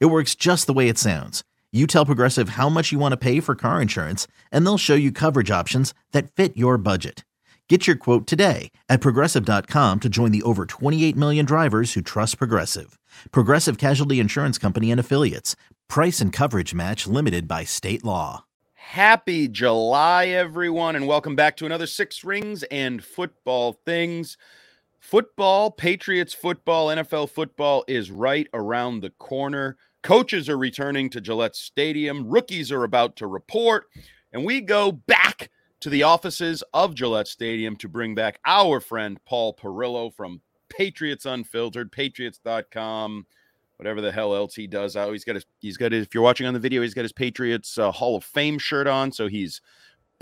It works just the way it sounds. You tell Progressive how much you want to pay for car insurance, and they'll show you coverage options that fit your budget. Get your quote today at progressive.com to join the over 28 million drivers who trust Progressive. Progressive Casualty Insurance Company and Affiliates. Price and coverage match limited by state law. Happy July, everyone, and welcome back to another Six Rings and Football Things. Football, Patriots football, NFL football is right around the corner. Coaches are returning to Gillette Stadium. Rookies are about to report. And we go back to the offices of Gillette Stadium to bring back our friend Paul Perillo from Patriots Unfiltered, patriots.com, whatever the hell else he does. Oh, he's got his, he's got his, if you're watching on the video, he's got his Patriots uh, Hall of Fame shirt on. So he's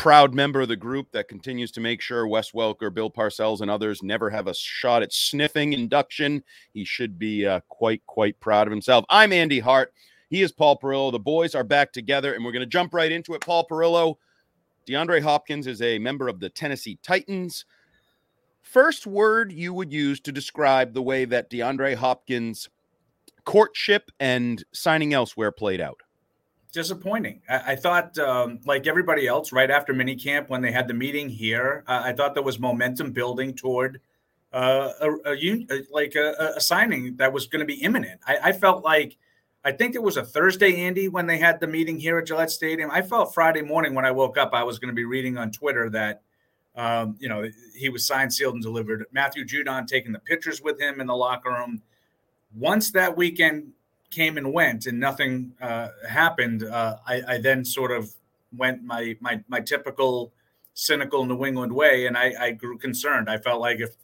proud member of the group that continues to make sure Wes Welker, Bill Parcells, and others never have a shot at sniffing induction. He should be uh, quite, quite proud of himself. I'm Andy Hart. He is Paul Perillo. The boys are back together, and we're going to jump right into it. Paul Perillo, DeAndre Hopkins is a member of the Tennessee Titans. First word you would use to describe the way that DeAndre Hopkins' courtship and signing elsewhere played out disappointing. I, I thought, um, like everybody else, right after minicamp when they had the meeting here, uh, I thought there was momentum building toward uh, a, a, like a, a, signing that was going to be imminent. I, I, felt like, I think it was a Thursday, Andy, when they had the meeting here at Gillette Stadium. I felt Friday morning when I woke up, I was going to be reading on Twitter that, um, you know, he was signed, sealed, and delivered. Matthew Judon taking the pictures with him in the locker room. Once that weekend came and went and nothing uh, happened, uh, I, I, then sort of went my my my typical cynical New England way, and I, I, grew concerned. I felt like if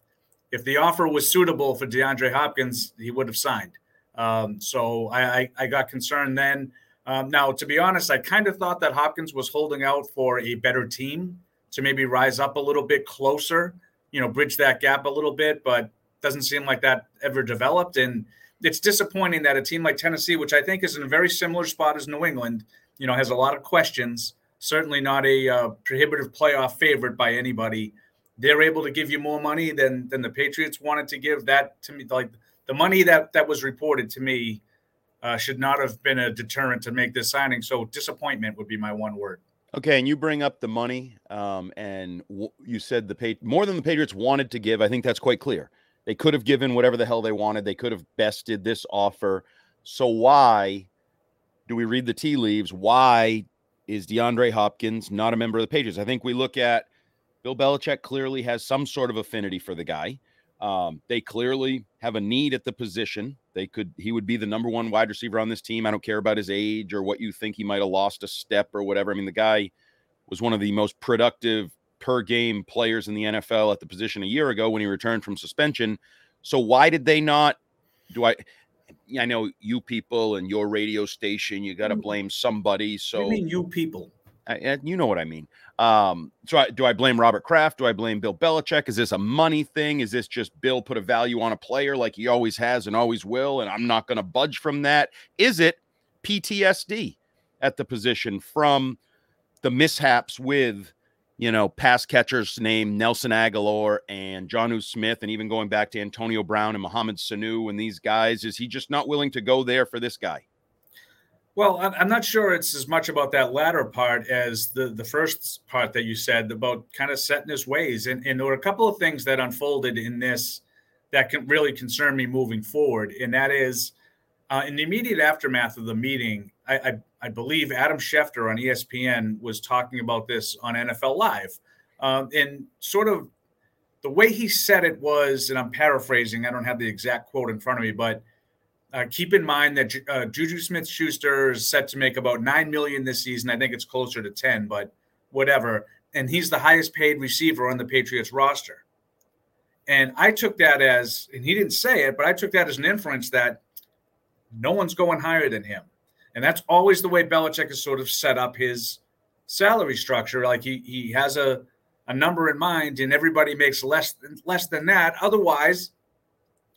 if the offer was suitable for DeAndre Hopkins, he would have signed. Um, so I, I, I, got concerned then. Um, now, to be honest, I kind of thought that Hopkins was holding out for a better team to maybe rise up a little bit closer, you know, bridge that gap a little bit, but doesn't seem like that ever developed. And it's disappointing that a team like Tennessee, which I think is in a very similar spot as New England, you know, has a lot of questions. Certainly not a uh, prohibitive playoff favorite by anybody. They're able to give you more money than than the Patriots wanted to give. That to me, like the money that that was reported to me, uh, should not have been a deterrent to make this signing. So disappointment would be my one word. Okay, and you bring up the money, um, and w- you said the pay more than the Patriots wanted to give. I think that's quite clear. They could have given whatever the hell they wanted. They could have bested this offer. So why do we read the tea leaves? Why is DeAndre Hopkins not a member of the Patriots? I think we look at Bill Belichick clearly has some sort of affinity for the guy. Um, they clearly have a need at the position. They could he would be the number one wide receiver on this team. I don't care about his age or what you think he might have lost a step or whatever. I mean, the guy was one of the most productive per game players in the NFL at the position a year ago when he returned from suspension. So why did they not? Do I? I know you people and your radio station. You got to blame somebody. So you mean you people? I, you know what I mean. Um, so I, do I blame Robert Kraft? Do I blame Bill Belichick? Is this a money thing? Is this just Bill put a value on a player like he always has and always will, and I'm not going to budge from that? Is it PTSD at the position from the mishaps with you know, pass catchers named Nelson Agholor and Jonnu Smith, and even going back to Antonio Brown and Mohamed Sanu and these guys? Is he just not willing to go there for this guy? Well, I'm not sure it's as much about that latter part as the, the first part that you said about kind of setting his ways. And, and there were a couple of things that unfolded in this that can really concern me moving forward. And that is uh, in the immediate aftermath of the meeting, I, I, I, believe Adam Schefter on ESPN was talking about this on NFL Live. Um, and sort of the way he said it was, and I'm paraphrasing, I don't have the exact quote in front of me, but uh, keep in mind that uh, Juju Smith Schuster is set to make about 9 million this season. I think it's closer to 10, but whatever. And he's the highest paid receiver on the Patriots roster. And I took that as, and he didn't say it, but I took that as an inference that no one's going higher than him. And that's always the way Belichick has sort of set up his salary structure. Like he he has a a number in mind, and everybody makes less than, less than that. Otherwise,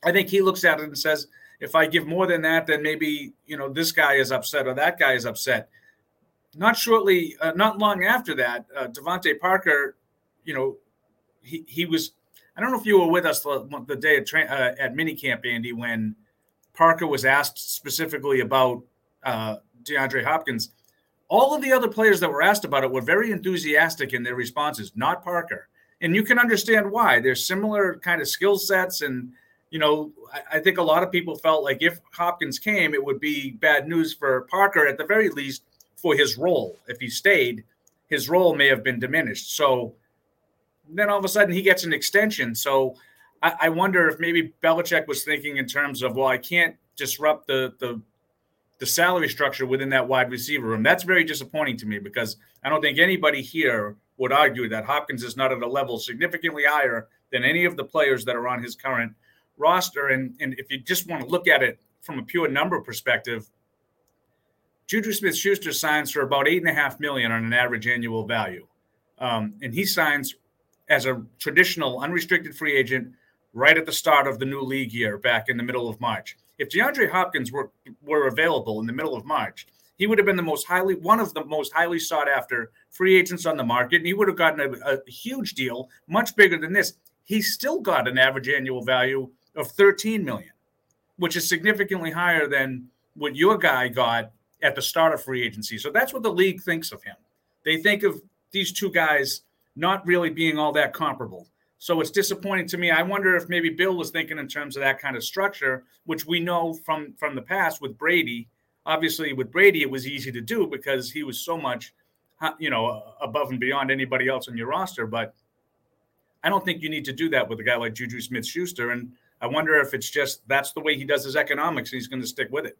I think he looks at it and says, if I give more than that, then maybe you know this guy is upset or that guy is upset. Not shortly, uh, not long after that, uh, DeVante Parker, you know, he he was. I don't know if you were with us the, the day at, tra- uh, at Andy, when Parker was asked specifically about uh, DeAndre Hopkins all of the other players that were asked about it were very enthusiastic in their responses, not Parker. And you can understand why. There's similar kind of skill sets. And, you know, I, I, think a lot of people felt like if Hopkins came, it would be bad news for Parker, at the very least, for his role. If he stayed, his role may have been diminished. So then all of a sudden he gets an extension. So I, I wonder if maybe Belichick was thinking in terms of, well, I can't disrupt the the the salary structure within that wide receiver room. That's very disappointing to me because I don't think anybody here would argue that Hopkins is not at a level significantly higher than any of the players that are on his current roster. And, and if you just want to look at it from a pure number perspective, Juju Smith Schuster signs for about eight and a half million on an average annual value. Um, and he signs as a traditional unrestricted free agent right at the start of the new league year back in the middle of March. If DeAndre Hopkins were were available in the middle of March, he would have been the most highly one of the most highly sought after free agents on the market, and he would have gotten a, a huge deal, much bigger than this. He still got an average annual value of 13 million, which is significantly higher than what your guy got at the start of free agency. So that's what the league thinks of him. They think of these two guys not really being all that comparable. So it's disappointing to me. I wonder if maybe Bill was thinking in terms of that kind of structure, which we know from from the past with Brady. Obviously, with Brady, it was easy to do because he was so much, you know, above and beyond anybody else on your roster. But I don't think you need to do that with a guy like Juju Smith-Schuster. And I wonder if it's just that's the way he does his economics, and he's going to stick with it.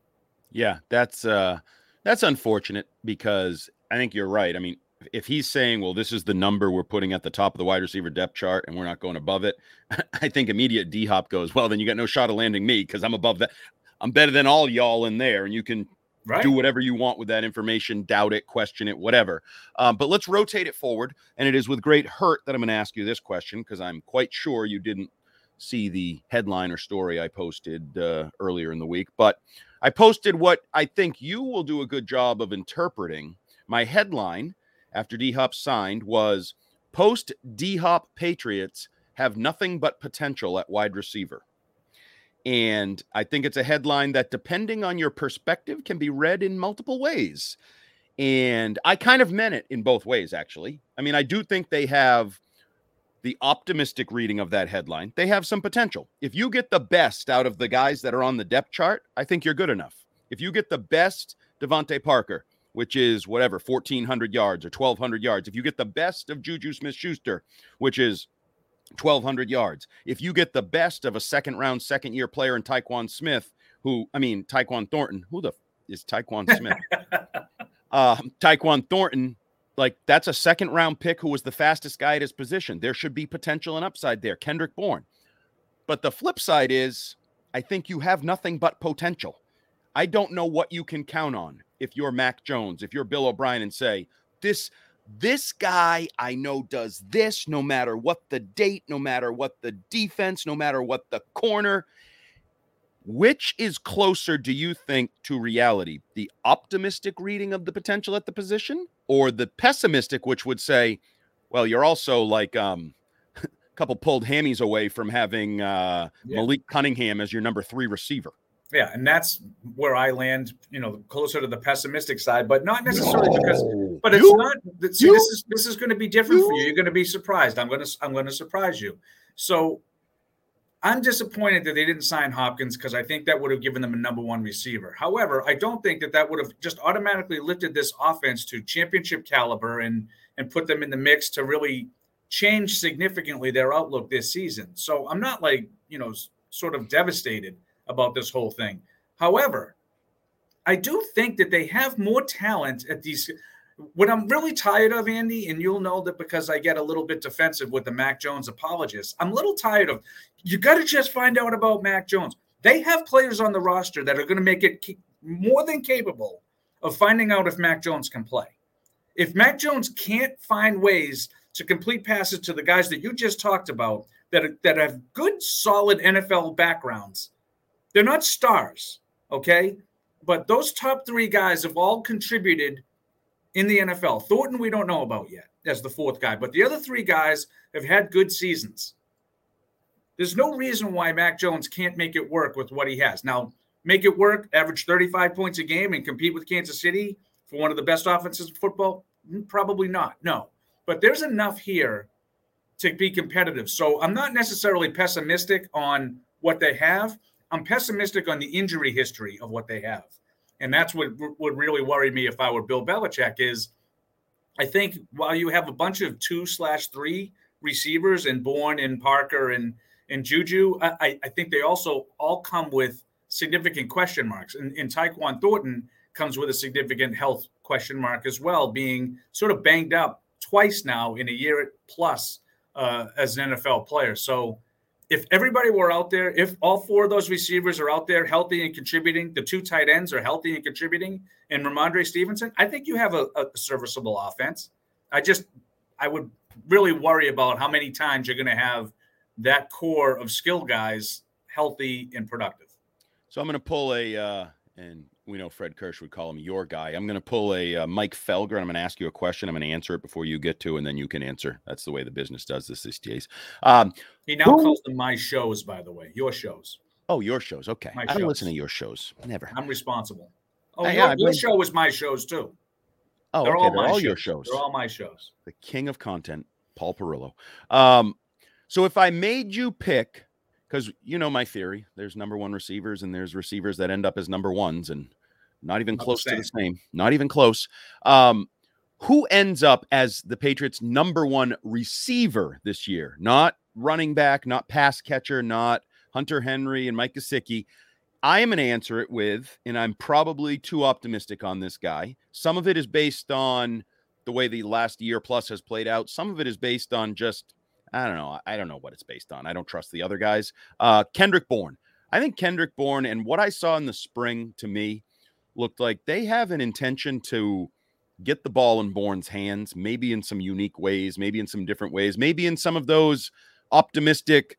Yeah, that's uh, that's unfortunate because I think you're right. I mean, if he's saying, well, this is the number we're putting at the top of the wide receiver depth chart and we're not going above it, I think immediate D hop goes, well, then you got no shot of landing me because I'm above that. I'm better than all y'all in there, and you can right. do whatever you want with that information, doubt it, question it, whatever. Um, but let's rotate it forward. And it is with great hurt that I'm going to ask you this question because I'm quite sure you didn't see the headline or story I posted uh, earlier in the week. But I posted what I think you will do a good job of interpreting. My headline after D Hop signed was post D Hop Patriots have nothing but potential at wide receiver. And I think it's a headline that, depending on your perspective, can be read in multiple ways. And I kind of meant it in both ways, actually. I mean, I do think they have the optimistic reading of that headline. They have some potential. If you get the best out of the guys that are on the depth chart, I think you're good enough. If you get the best DeVante Parker, which is whatever, 1,400 yards or 1,200 yards. If you get the best of Juju Smith Schuster, which is 1,200 yards, if you get the best of a second round, second year player in Tyquan Smith, who, I mean, Tyquan Thornton, who the f- is Tyquan Smith? uh, Tyquan Thornton, like that's a second round pick who was the fastest guy at his position. There should be potential and upside there. Kendrick Bourne. But the flip side is, I think you have nothing but potential. I don't know what you can count on if you're Mac Jones, if you're Bill O'Brien, and say, this this guy I know does this no matter what the date, no matter what the defense, no matter what the corner. Which is closer, do you think, to reality? The optimistic reading of the potential at the position or the pessimistic, which would say, well, you're also like um, a couple pulled hammies away from having uh, yeah. Malik Cunningham as your number three receiver? Yeah, and that's where I land, you know, closer to the pessimistic side, but not necessarily no. because but it's you? not see, you? this is this is going to be different you? for you. You're going to be surprised. I'm going to I'm going to surprise you. So I'm disappointed that they didn't sign Hopkins because I think that would have given them a number one receiver. However, I don't think that that would have just automatically lifted this offense to championship caliber and and put them in the mix to really change significantly their outlook this season. So I'm not like you know sort of devastated about this whole thing. However, I do think that they have more talent at these. What I'm really tired of, Andy, and you'll know that because I get a little bit defensive with the Mac Jones apologists. I'm a little tired of. You got to just find out about Mac Jones. They have players on the roster that are going to make it more than capable of finding out if Mac Jones can play. If Mac Jones can't find ways to complete passes to the guys that you just talked about that, that have good, solid NFL backgrounds, they're not stars, okay? But those top three guys have all contributed in the NFL. Thornton, we don't know about yet as the fourth guy, but the other three guys have had good seasons. There's no reason why Mac Jones can't make it work with what he has. Now, make it work, average 35 points a game, and compete with Kansas City for one of the best offenses in football? Mm, probably not. No. But there's enough here to be competitive. So I'm not necessarily pessimistic on what they have. I'm pessimistic on the injury history of what they have. And that's what would really worry me if I were Bill Belichick is I think while you have a bunch of two slash three receivers and Bourne and Parker and and Juju, I, I think they also all come with significant question marks. And, and Tyquan Thornton comes with a significant health question mark as well, being sort of banged up twice now in a year plus uh, as an NFL player. So if everybody were out there, if all four of those receivers are out there healthy and contributing, the two tight ends are healthy and contributing, and Rhamondre Stevenson, I think you have a, a serviceable offense. I just, I would really worry about how many times you're going to have that core of skill guys healthy and productive. So I'm going to pull a, uh, and we know Fred Kirsch would call him your guy. I'm going to pull a uh, Mike Felger. I'm going to ask you a question. I'm going to answer it before you get to, and then you can answer. That's the way the business does this these days. Um, he now who, calls them my shows, by the way, your shows. Oh, your shows. Okay. My I don't listen to your shows. Never. I'm responsible. Oh, your, yeah, your show was my shows too. Oh, they're okay. all, they're all shows. your shows. They're all my shows. The king of content, Paul Perillo. Um, so if I made you pick because you know my theory there's number one receivers and there's receivers that end up as number ones and not even not close the to the same not even close um, who ends up as the patriots number one receiver this year not running back not pass catcher not hunter henry and mike gesicki i am going to answer it with and i'm probably too optimistic on this guy some of it is based on the way the last year plus has played out some of it is based on just I don't know. I don't know what it's based on. I don't trust the other guys. Uh, Kendrick Bourne. I think Kendrick Bourne and what I saw in the spring to me looked like they have an intention to get the ball in Bourne's hands, maybe in some unique ways, maybe in some different ways, maybe in some of those optimistic,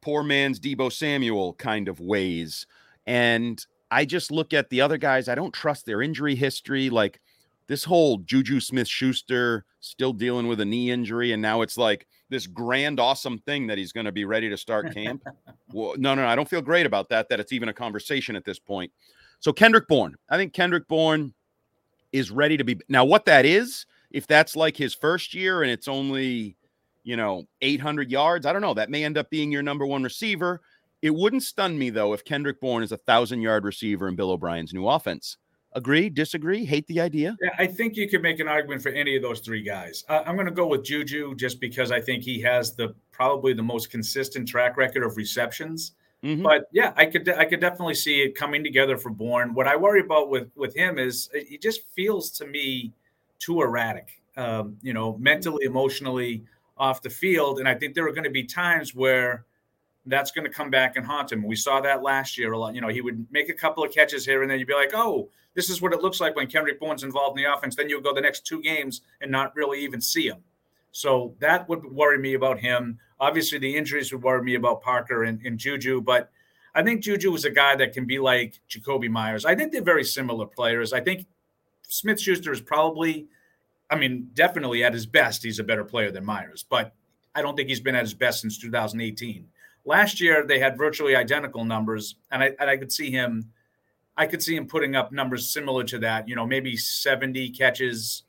poor man's Deebo Samuel kind of ways. And I just look at the other guys. I don't trust their injury history. Like this whole Juju Smith Schuster still dealing with a knee injury. And now it's like, this grand, awesome thing that he's going to be ready to start camp. well, no, no, I don't feel great about that, that it's even a conversation at this point. So, Kendrick Bourne, I think Kendrick Bourne is ready to be. Now, what that is, if that's like his first year and it's only, you know, 800 yards, I don't know. That may end up being your number one receiver. It wouldn't stun me, though, if Kendrick Bourne is a thousand yard receiver in Bill O'Brien's new offense. Agree? Disagree? Hate the idea? Yeah, I think you could make an argument for any of those three guys. Uh, I'm going to go with Juju just because I think he has the probably the most consistent track record of receptions. Mm-hmm. But yeah, I could I could definitely see it coming together for Bourne. What I worry about with with him is he just feels to me too erratic. Um, you know, mentally, emotionally, off the field, and I think there are going to be times where that's going to come back and haunt him. We saw that last year a lot. You know, he would make a couple of catches here and then you'd be like, oh, this is what it looks like when Kendrick Bourne's involved in the offense. Then you'll go the next two games and not really even see him. So that would worry me about him. Obviously, the injuries would worry me about Parker and, and Juju, but I think Juju was a guy that can be like Jakobi Meyers. I think they're very similar players. I think Smith Schuster is probably, I mean, definitely at his best, he's a better player than Meyers, but I don't think he's been at his best since 2018. Last year they had virtually identical numbers, and I and I could see him, I could see him putting up numbers similar to that. You know, maybe seventy catches,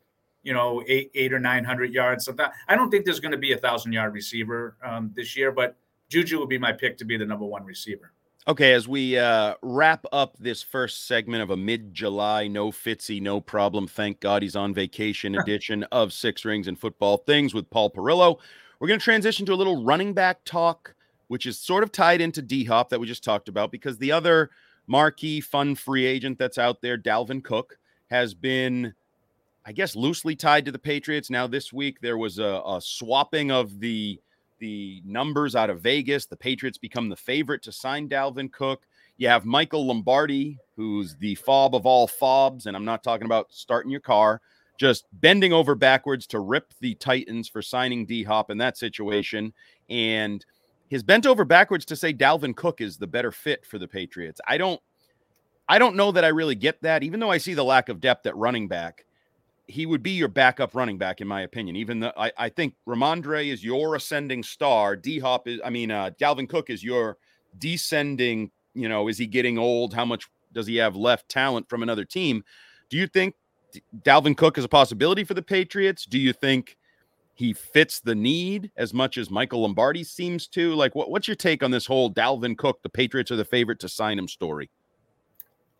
you know, eight eight or nine hundred yards. So that, I don't think there's going to be a thousand yard receiver um, this year, but Juju would be my pick to be the number one receiver. Okay, as we uh, wrap up this first segment of a mid-July, no Fitzy, no problem. Thank God he's on vacation edition of Six Rings and Football Things with Paul Perillo. We're going to transition to a little running back talk which is sort of tied into D Hop that we just talked about because the other marquee fun free agent that's out there, Dalvin Cook, has been, I guess, loosely tied to the Patriots. Now, this week there was a, a swapping of the the numbers out of Vegas. The Patriots become the favorite to sign Dalvin Cook. You have Michael Lombardi, who's the fob of all fobs, and I'm not talking about starting your car, just bending over backwards to rip the Titans for signing D Hop in that situation. And his bent over backwards to say Dalvin Cook is the better fit for the Patriots. I don't I don't know that I really get that, even though I see the lack of depth at running back. He would be your backup running back, in my opinion. Even though I, I think Rhamondre is your ascending star, D Hop is, I mean, uh, Dalvin Cook is your descending. You know, is he getting old? How much does he have left talent from another team? Do you think Dalvin Cook is a possibility for the Patriots? Do you think he fits the need as much as Michael Lombardi seems to? Like, what, what's your take on this whole Dalvin Cook, the Patriots are the favorite to sign him story?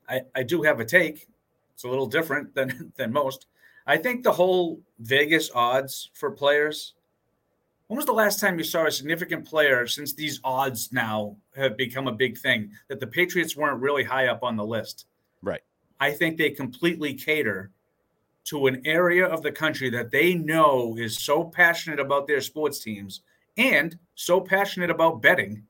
I, I do have a take. It's a little different than than most. I think the whole Vegas odds for players. When was the last time you saw a significant player since these odds now have become a big thing that the Patriots weren't really high up on the list? Right. I think they completely cater to an area of the country that they know is so passionate about their sports teams and so passionate about betting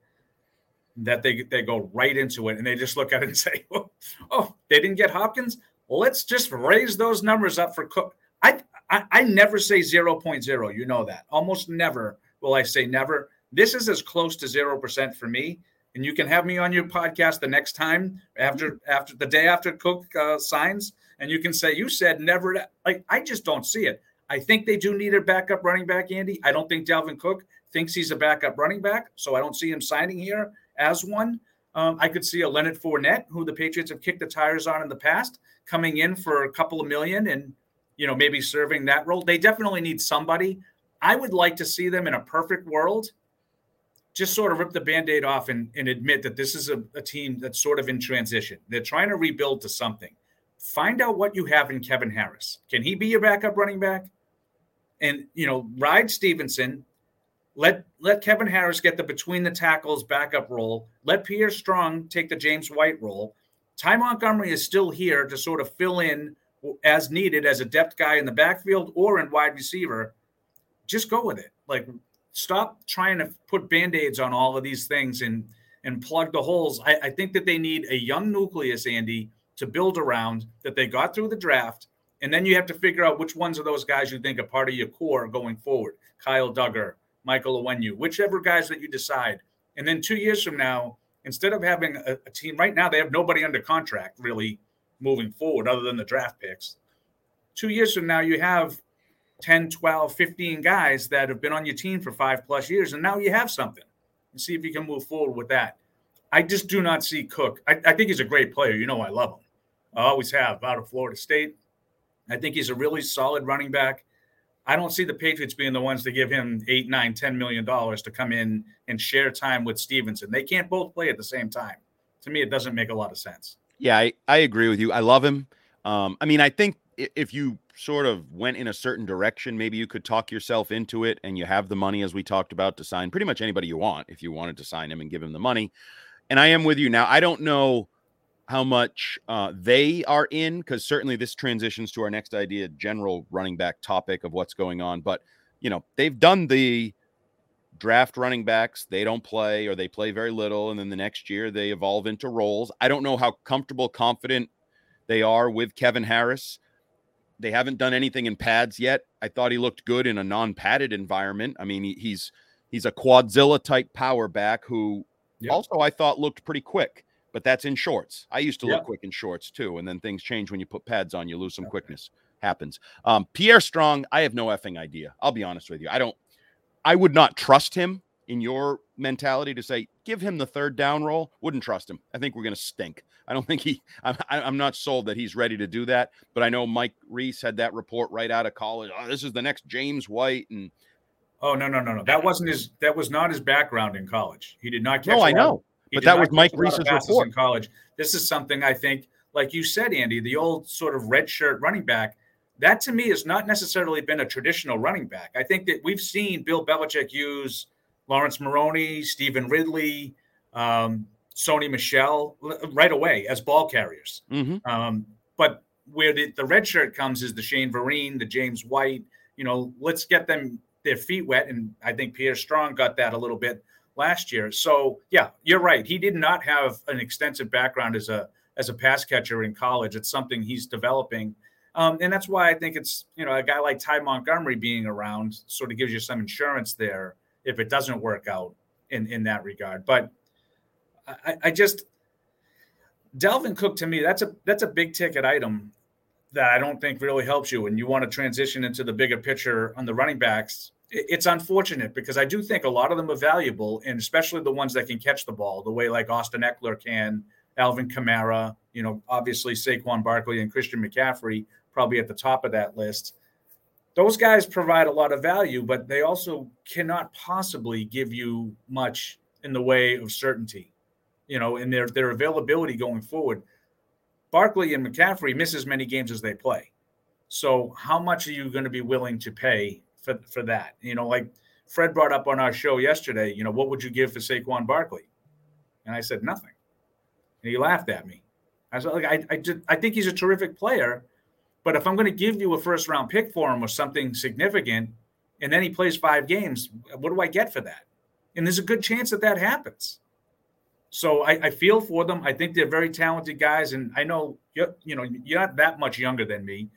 that they they go right into it and they just look at it and say, "Oh, oh they didn't get Hopkins. Let's just raise those numbers up for Cook." I, I I never say 0.0. You know that. Almost never will I say never. This is as close to zero percent for me. And you can have me on your podcast the next time after after the day after Cook uh, signs, and you can say you said never. Like I just don't see it. I think they do need a backup running back, Andy. I don't think Dalvin Cook thinks he's a backup running back, so I don't see him signing here as one. Um, I could see a Leonard Fournette, who the Patriots have kicked the tires on in the past, coming in for a couple of million and you know maybe serving that role. They definitely need somebody. I would like to see them in a perfect world, just sort of rip the band-aid off and, and admit that this is a, a team that's sort of in transition. They're trying to rebuild to something. Find out what you have in Kevin Harris. Can he be your backup running back? And you know, ride Stevenson, let let Kevin Harris get the between the tackles backup role. Let Pierre Strong take the James White role. Ty Montgomery is still here to sort of fill in as needed as a depth guy in the backfield or in wide receiver. Just go with it. Like stop trying to put band-aids on all of these things and and plug the holes. I, I think that they need a young nucleus, Andy, to build around that they got through the draft. And then you have to figure out which ones of those guys you think are part of your core going forward. Kyle Dugger, Michael Onwenu, whichever guys that you decide. And then two years from now, instead of having a, a, team right now, they have nobody under contract really moving forward other than the draft picks. Two years from now, you have 10, 12, 15 guys that have been on your team for five plus years, and now you have something. And see if you can move forward with that. I just do not see Cook. I, I think he's a great player. You know, I love him. I always have out of Florida State. I think he's a really solid running back. I don't see the Patriots being the ones to give him eight, nine, ten million dollars to come in and share time with Stevenson. They can't both play at the same time. To me, it doesn't make a lot of sense. Yeah, I, I agree with you. I love him. Um, I mean, I think if you sort of went in a certain direction, maybe you could talk yourself into it and you have the money, as we talked about, to sign pretty much anybody you want if you wanted to sign him and give him the money. And I am with you now. I don't know how much uh, they are in, because certainly this transitions to our next idea, general running back topic of what's going on. But you know, they've done the draft running backs, they don't play or they play very little, and then the next year they evolve into roles. I don't know how comfortable, confident they are with Kevin Harris. They haven't done anything in pads yet. I thought he looked good in a non-padded environment. I mean, he, he's he's a quadzilla type power back who yep. also I thought looked pretty quick but that's in shorts. I used to look quick in shorts too, and then things change when you put pads on. You lose some okay. quickness. Happens. Um, Pierre Strong, I have no effing idea. I'll be honest with you. I don't. I would not trust him in your mentality to say give him the third down roll. Wouldn't trust him. I think we're going to stink. I don't think he. I'm, I'm not sold that he's ready to do that. But I know Mike Reiss had that report right out of college. Oh, this is the next James White and. Oh no no no no! That wasn't his. That was not his background in college. He did not catch. No, I know. He but that was Mike Reiss's report in college. This is something I think, like you said, Andy, the old sort of red shirt running back. That to me has not necessarily been a traditional running back. I think that we've seen Bill Belichick use Laurence Maroney, Stevan Ridley, um, Sony Michel right away as ball carriers. Mm-hmm. Um, but where the, the red shirt comes is the Shane Vereen, the James White. You know, let's get them their feet wet. And I think Pierre Strong got that a little bit last year. So yeah, you're right. He did not have an extensive background as a as a pass catcher in college. It's something he's developing. Um, and that's why I think it's, you know, a guy like Ty Montgomery being around sort of gives you some insurance there if it doesn't work out in, in that regard. But I, I just, Dalvin Cook to me, that's a that's a big ticket item that I don't think really helps you. And you want to transition into the bigger picture on the running backs. It's unfortunate because I do think a lot of them are valuable, and especially the ones that can catch the ball, the way like Austin Ekeler can, Alvin Kamara, you know, obviously Saquon Barkley and Christian McCaffrey probably at the top of that list. Those guys provide a lot of value, but they also cannot possibly give you much in the way of certainty, you know, in their their availability going forward. Barkley and McCaffrey miss as many games as they play. So how much are you going to be willing to pay for, for that? You know, like Fred brought up on our show yesterday, you know, what would you give for Saquon Barkley? And I said nothing. And he laughed at me. I was like, I, I, just, I think he's a terrific player, but if I'm going to give you a first round pick for him or something significant, and then he plays five games, what do I get for that? And there's a good chance that that happens. So I, I feel for them. I think they're very talented guys, and I know you're, you know you're not that much younger than me.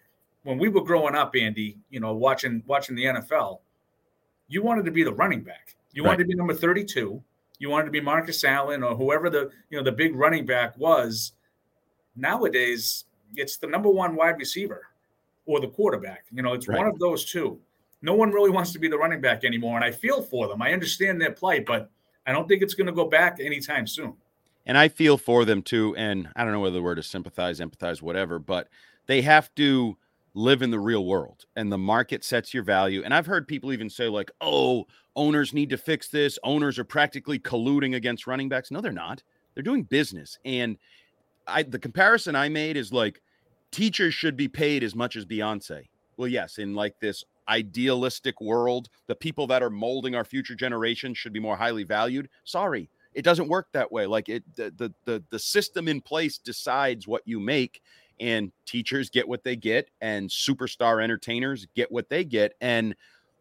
When we were growing up, Andy, you know, watching watching the NFL, you wanted to be the running back. You right. wanted to be number 32. You wanted to be Marcus Allen or whoever the you know the big running back was. Nowadays, it's the number one wide receiver or the quarterback. You know, it's right. one of those two. No one really wants to be the running back anymore. And I feel for them. I understand their plight, but I don't think it's going to go back anytime soon. And I feel for them too. And I don't know whether the word is sympathize, empathize, whatever, but they have to live in the real world and the market sets your value. And I've heard people even say, like, oh, owners need to fix this. Owners are practically colluding against running backs. No, they're not. They're doing business. And I the comparison I made is like teachers should be paid as much as Beyonce. Well, yes, in like this idealistic world, the people that are molding our future generations should be more highly valued. Sorry, it doesn't work that way. Like it the the the, the system in place decides what you make and teachers get what they get and superstar entertainers get what they get and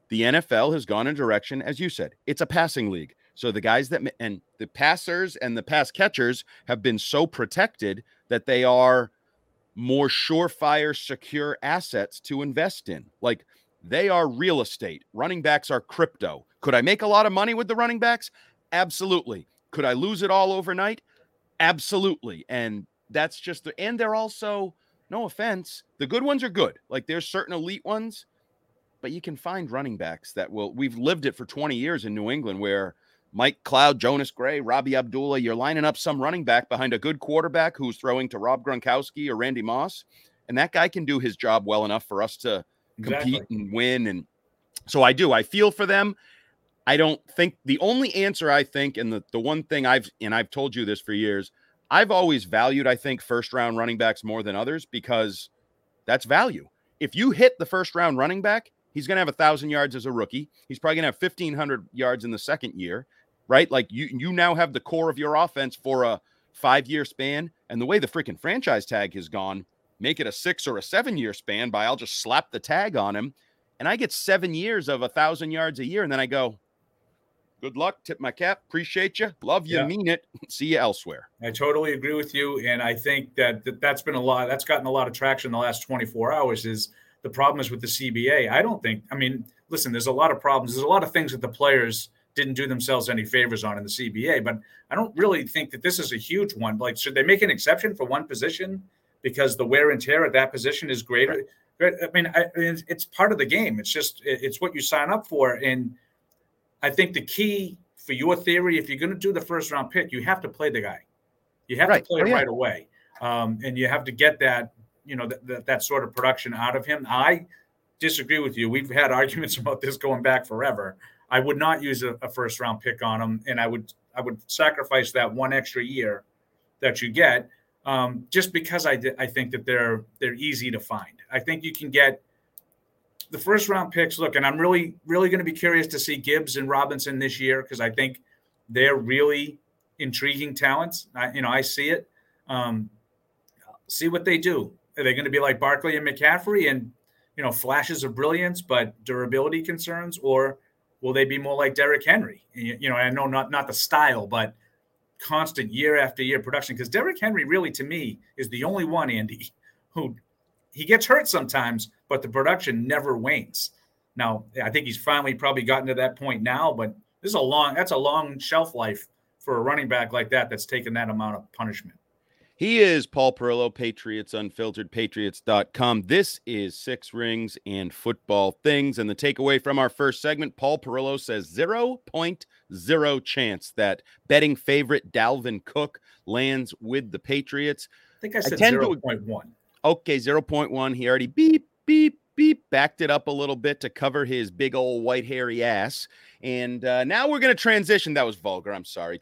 the NFL has gone in direction as you said. It's a passing league. So the guys that and the passers and the pass catchers have been so protected that they are more surefire, secure assets to invest in. Like they are real estate. Running backs are crypto. Could I make a lot of money with the running backs? Absolutely. Could I lose it all overnight? Absolutely. And that's just the, and they're also, no offense, the good ones are good. Like there's certain elite ones, but you can find running backs that will, we've lived it for 20 years in New England where Mike Cloud, Jonas Gray, Rabih Abdullah. You're lining up some running back behind a good quarterback who's throwing to Rob Gronkowski or Randy Moss, and that guy can do his job well enough for us to exactly. compete and win. And so I do. I feel for them. I don't think the only answer I think, and the, the one thing I've and I've told you this for years, I've always valued, I think, first round running backs more than others because that's value. If you hit the first round running back, he's going to have a thousand yards as a rookie. He's probably going to have 1500 yards in the second year right? Like you you now have the core of your offense for a five year span, and the way the freaking franchise tag has gone, make it a six or a seven year span by I'll just slap the tag on him, and I get seven years of a thousand yards a year, and then I go, good luck, tip my cap, appreciate you, love you, yeah. mean it, see you elsewhere. I totally agree with you, and I think that, that that's been a lot. That's gotten a lot of traction in the last 24 hours. Is the problem is with the CBA? I don't think. I mean, listen, there's a lot of problems. There's a lot of things that the players didn't do themselves any favors on in the CBA. But I don't really think that this is a huge one. Like, should they make an exception for one position because the wear and tear at that position is greater? I mean, I, it's part of the game. It's just it's what you sign up for, and I think the key for your theory, if you're going to do the first round pick, you have to play the guy. You have right. to play oh, yeah. right away, um, and you have to get that you know that that sort of production out of him. I disagree with you. We've had arguments about this going back forever. I would not use a, a first round pick on him, and I would I would sacrifice that one extra year that you get um, just because I I think that they're they're easy to find. I think you can get the first round picks. Look, and I'm really really going to be curious to see Gibbs and Robinson this year because I think they're really intriguing talents. I, you know, I see it. Um, see what they do. Are they going to be like Barkley and McCaffrey and you know flashes of brilliance but durability concerns, or will they be more like Derrick Henry? You, you know, I know not not the style, but constant year after year production. Because Derrick Henry really, to me, is the only one, Andy, who he gets hurt sometimes, but the production never wanes. Now, I think he's finally probably gotten to that point now, but this is a long that's a long shelf life for a running back like that that's taken that amount of punishment. He is Paul Perillo, Patriots Unfiltered, Patriots.com. This is Six Rings and Football Things. And the takeaway from our first segment Paul Perillo says 0.0 chance that betting favorite Dalvin Cook lands with the Patriots. I think I said I 0.1. Okay, 0.1. He already beep, beep, beep, backed it up a little bit to cover his big old white hairy ass. And uh, now we're going to transition. That was vulgar. I'm sorry.